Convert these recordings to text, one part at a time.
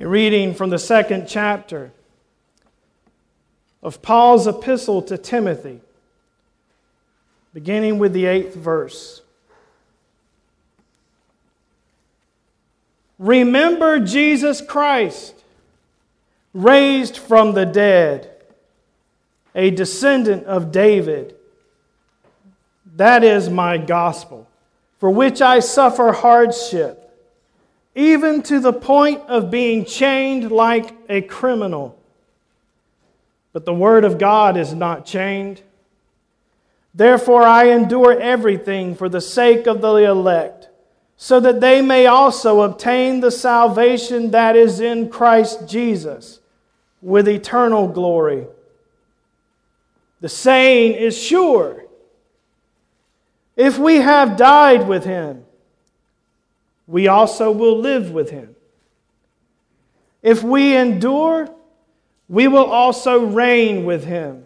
A reading from the second chapter of Paul's epistle to Timothy, beginning with the eighth verse. Remember Jesus Christ, raised from the dead, a descendant of David. That is my gospel, for which I suffer hardship even to the point of being chained like a criminal. But the Word of God is not chained. Therefore, I endure everything for the sake of the elect, so that they may also obtain the salvation that is in Christ Jesus with eternal glory. The saying is sure. If we have died with him, we also will live with him. If we endure, we will also reign with him.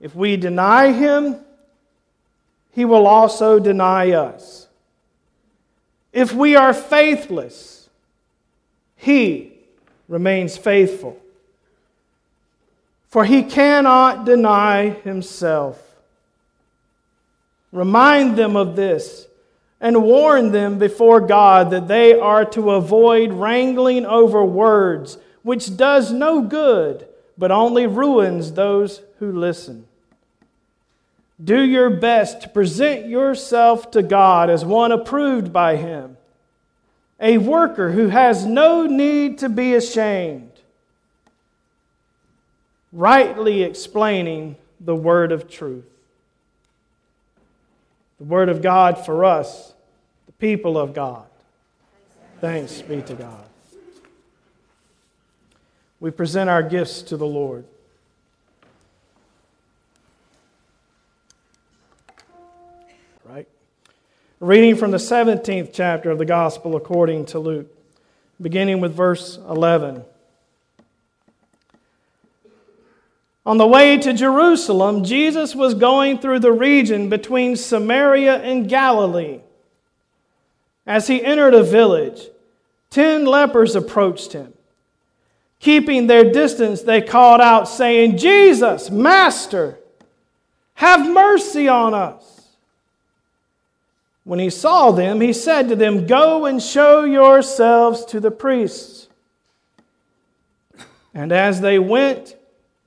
If we deny him, he will also deny us. If we are faithless, he remains faithful. For he cannot deny himself. Remind them of this and warn them before God that they are to avoid wrangling over words, which does no good, but only ruins those who listen. Do your best to present yourself to God as one approved by Him, a worker who has no need to be ashamed, rightly explaining the word of truth the Word of God for us, the people of God. Thanks be to God. We present our gifts to the Lord. Right? Reading from the 17th chapter of the Gospel according to Luke, beginning with verse 11. On the way to Jerusalem, Jesus was going through the region between Samaria and Galilee. As he entered a village, ten lepers approached him. Keeping their distance, they called out, saying, Jesus, Master, have mercy on us. When he saw them, he said to them, Go and show yourselves to the priests. And as they went,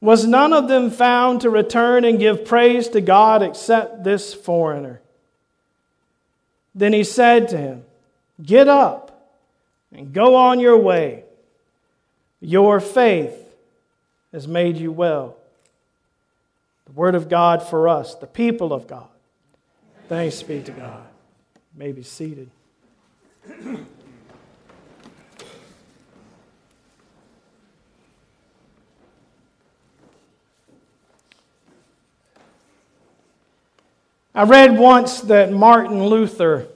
Was none of them found to return and give praise to God except this foreigner? Then he said to him, Get up and go on your way. Your faith has made you well. The word of God for us, the people of God. Thanks be to God. You may be seated. I read once that Martin Luther,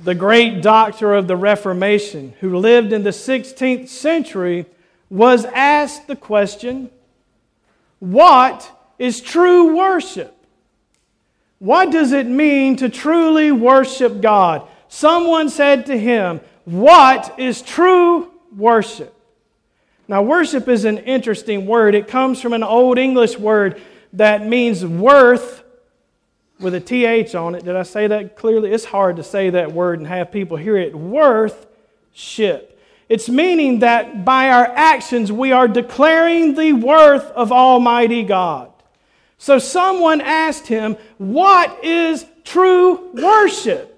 the great doctor of the Reformation, who lived in the 16th century, was asked the question What is true worship? What does it mean to truly worship God? Someone said to him, What is true worship? Now, worship is an interesting word. It comes from an Old English word that means worth with a TH on it. Did I say that clearly? It's hard to say that word and have people hear it. Worth-ship. It's meaning that by our actions we are declaring the worth of Almighty God. So someone asked him, What is true worship?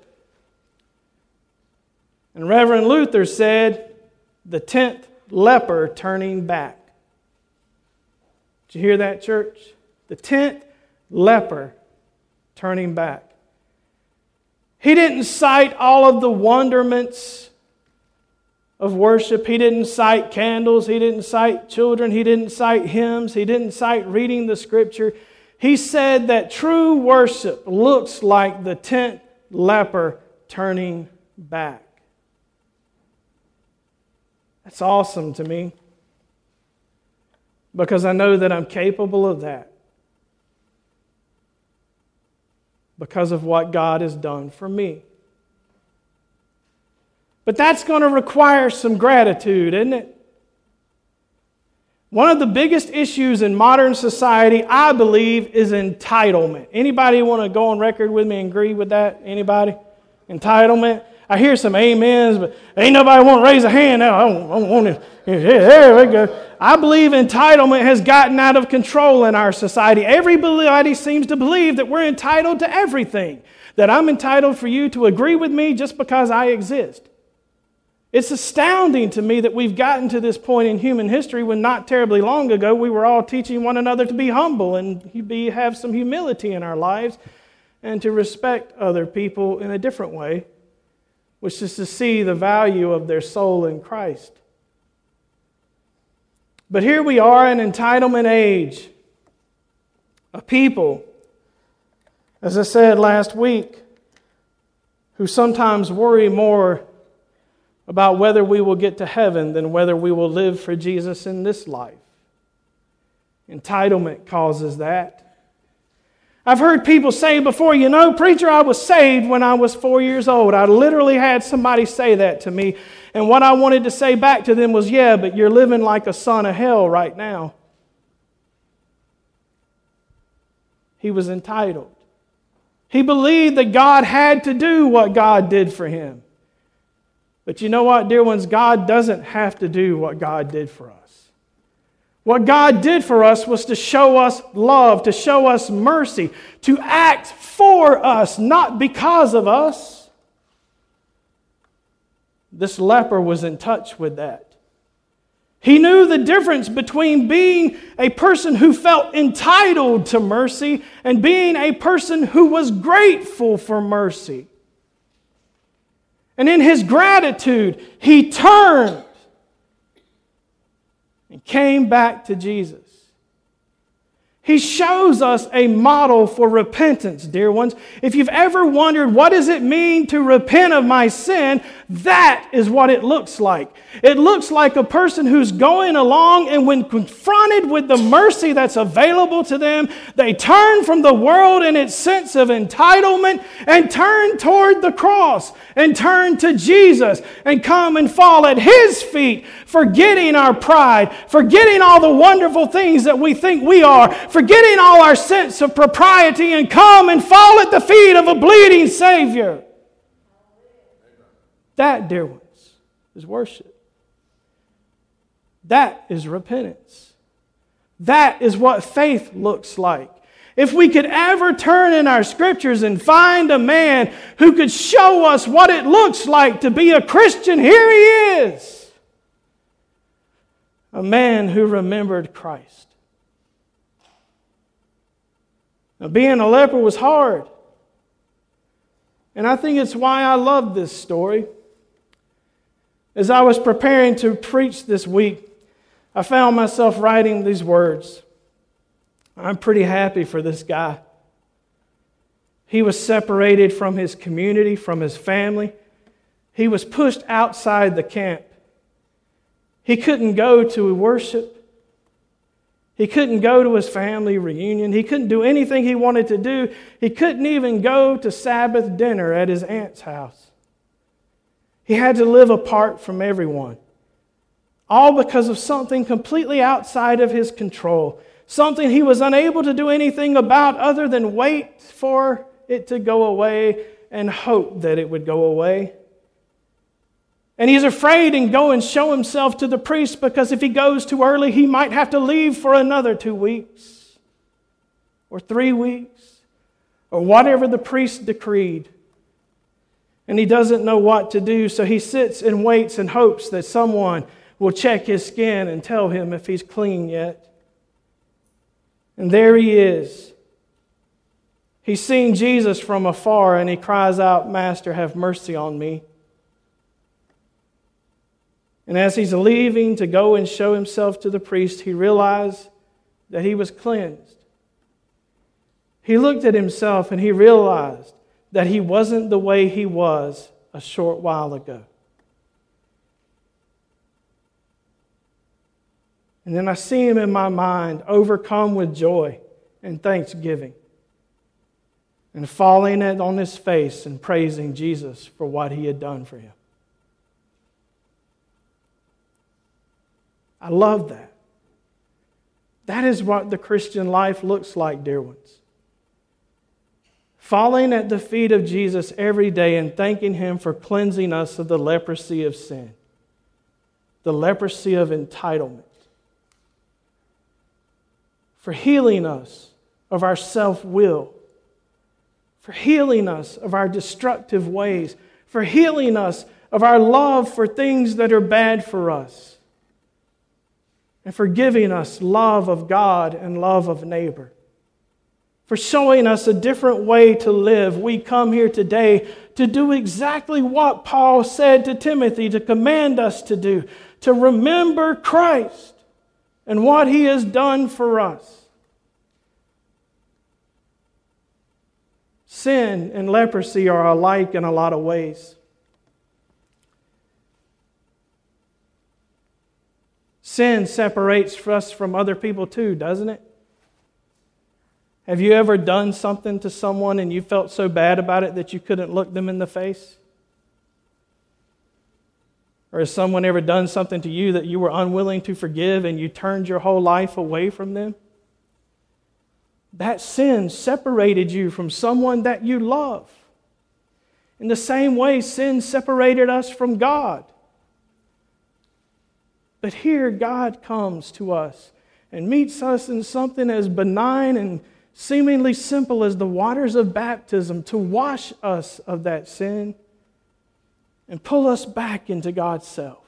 And Reverend Luther said, The tenth leper turning back. Did you hear that, church? The tenth leper turning back. He didn't cite all of the wonderments of worship. He didn't cite candles. He didn't cite children. He didn't cite hymns. He didn't cite reading the scripture. He said that true worship looks like the tent leper turning back. That's awesome to me because I know that I'm capable of that because of what God has done for me. But that's going to require some gratitude, isn't it? One of the biggest issues in modern society, I believe, is entitlement. Anybody want to go on record with me and agree with that? Anybody? Entitlement? I hear some amens, but ain't nobody want to raise a hand now. I don't, I don't want to. There we go. I believe entitlement has gotten out of control in our society. Everybody seems to believe that we're entitled to everything, that I'm entitled for you to agree with me just because I exist. It's astounding to me that we've gotten to this point in human history when not terribly long ago we were all teaching one another to be humble and be, have some humility in our lives and to respect other people in a different way, which is to see the value of their soul in Christ. But here we are in entitlement age, a people, as I said last week, who sometimes worry more about whether we will get to heaven than whether we will live for Jesus in this life. Entitlement causes that. I've heard people say before, you know, preacher, I was saved when I was four years old. I literally had somebody say that to me. And what I wanted to say back to them was, yeah, but you're living like a son of hell right now. He was entitled. He believed that God had to do what God did for him. But you know what, dear ones? God doesn't have to do what God did for us. What God did for us was to show us love, to show us mercy, to act for us, not because of us. This leper was in touch with that. He knew the difference between being a person who felt entitled to mercy and being a person who was grateful for mercy. And in his gratitude, he turned and came back to Jesus. He shows us a model for repentance, dear ones. If you've ever wondered what does it mean to repent of my sin, that is what it looks like. It looks like a person who's going along and when confronted with the mercy that's available to them, they turn from the world and its sense of entitlement and turn toward the cross and turn to Jesus and come and fall at his feet, forgetting our pride, forgetting all the wonderful things that we think we are forgetting all our sense of propriety, and come and fall at the feet of a bleeding Savior. That, dear ones, is worship. That is repentance. That is what faith looks like. If we could ever turn in our scriptures and find a man who could show us what it looks like to be a Christian, here he is. A man who remembered Christ. Now, being a leper was hard. And I think it's why I love this story. As I was preparing to preach this week, I found myself writing these words. I'm pretty happy for this guy. He was separated from his community, from his family. He was pushed outside the camp. He couldn't go to worship. He couldn't go to his family reunion. He couldn't do anything he wanted to do. He couldn't even go to Sabbath dinner at his aunt's house. He had to live apart from everyone, all because of something completely outside of his control, something he was unable to do anything about other than wait for it to go away and hope that it would go away. And he's afraid and go and show himself to the priest because if he goes too early, he might have to leave for another two weeks or three weeks or whatever the priest decreed. And he doesn't know what to do, so he sits and waits and hopes that someone will check his skin and tell him if he's clean yet. And there he is. He's seen Jesus from afar and he cries out, Master, have mercy on me. And as he's leaving to go and show himself to the priest, he realized that he was cleansed. He looked at himself and he realized that he wasn't the way he was a short while ago. And then I see him in my mind overcome with joy and thanksgiving and falling on his face and praising Jesus for what he had done for him. I love that. That is what the Christian life looks like, dear ones. Falling at the feet of Jesus every day and thanking Him for cleansing us of the leprosy of sin, the leprosy of entitlement, for healing us of our self will, for healing us of our destructive ways, for healing us of our love for things that are bad for us and for giving us love of God and love of neighbor. For showing us a different way to live, we come here today to do exactly what Paul said to Timothy to command us to do to remember Christ and what he has done for us. Sin and leprosy are alike in a lot of ways. Sin separates us from other people too, doesn't it? Have you ever done something to someone and you felt so bad about it that you couldn't look them in the face? Or has someone ever done something to you that you were unwilling to forgive and you turned your whole life away from them? That sin separated you from someone that you love. In the same way, sin separated us from God. But here, God comes to us and meets us in something as benign and seemingly simple as the waters of baptism to wash us of that sin and pull us back into God's self.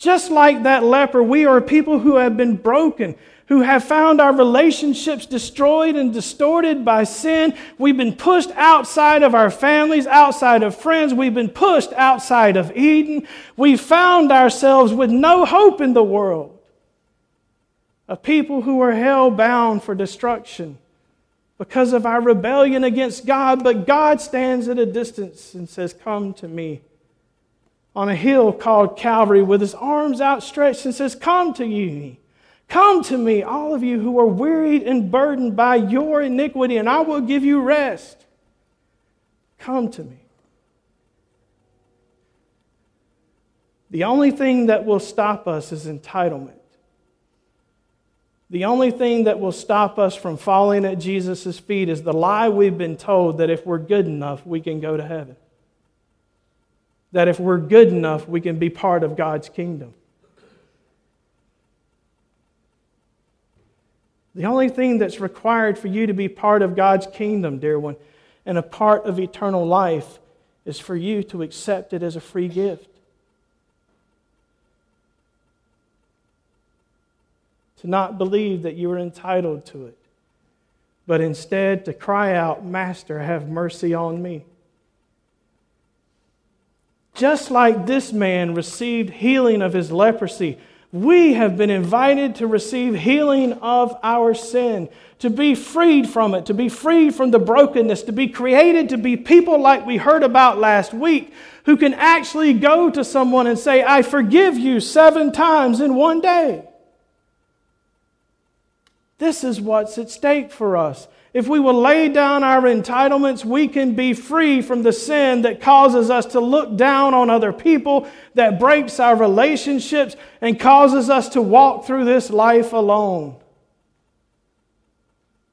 Just like that leper, we are people who have been broken, who have found our relationships destroyed and distorted by sin. We've been pushed outside of our families, outside of friends. We've been pushed outside of Eden. We found ourselves with no hope in the world. A people who are hell bound for destruction because of our rebellion against God, but God stands at a distance and says, Come to me. On a hill called Calvary, with his arms outstretched, and says, Come to you. Come to me, all of you who are wearied and burdened by your iniquity, and I will give you rest. Come to me. The only thing that will stop us is entitlement. The only thing that will stop us from falling at Jesus' feet is the lie we've been told that if we're good enough, we can go to heaven. That if we're good enough, we can be part of God's kingdom. The only thing that's required for you to be part of God's kingdom, dear one, and a part of eternal life is for you to accept it as a free gift. To not believe that you are entitled to it, but instead to cry out, Master, have mercy on me. Just like this man received healing of his leprosy we have been invited to receive healing of our sin, to be freed from it, to be freed from the brokenness, to be created to be people like we heard about last week, who can actually go to someone and say, I forgive you seven times in one day. This is what's at stake for us. If we will lay down our entitlements, we can be free from the sin that causes us to look down on other people, that breaks our relationships, and causes us to walk through this life alone.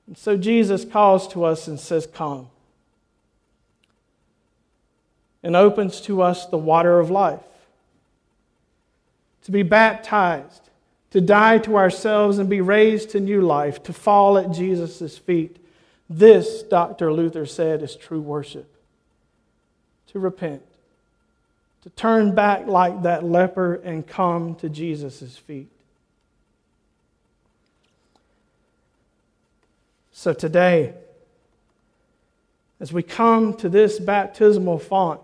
And so Jesus calls to us and says, Come. And opens to us the water of life. To be baptized, to die to ourselves and be raised to new life, to fall at Jesus' feet this, Dr. Luther said, is true worship. To repent, to turn back like that leper and come to Jesus' feet. So today, as we come to this baptismal font,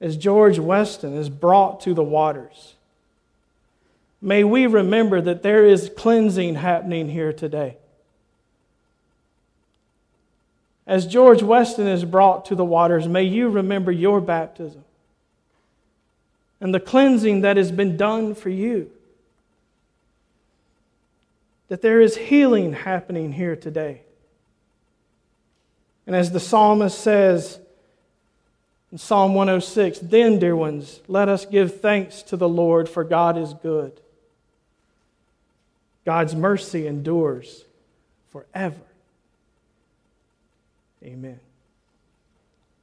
as George Weston is brought to the waters, may we remember that there is cleansing happening here today. As George Weston is brought to the waters, may you remember your baptism and the cleansing that has been done for you. That there is healing happening here today. And as the psalmist says in Psalm 106, then, dear ones, let us give thanks to the Lord, for God is good. God's mercy endures forever. Amen.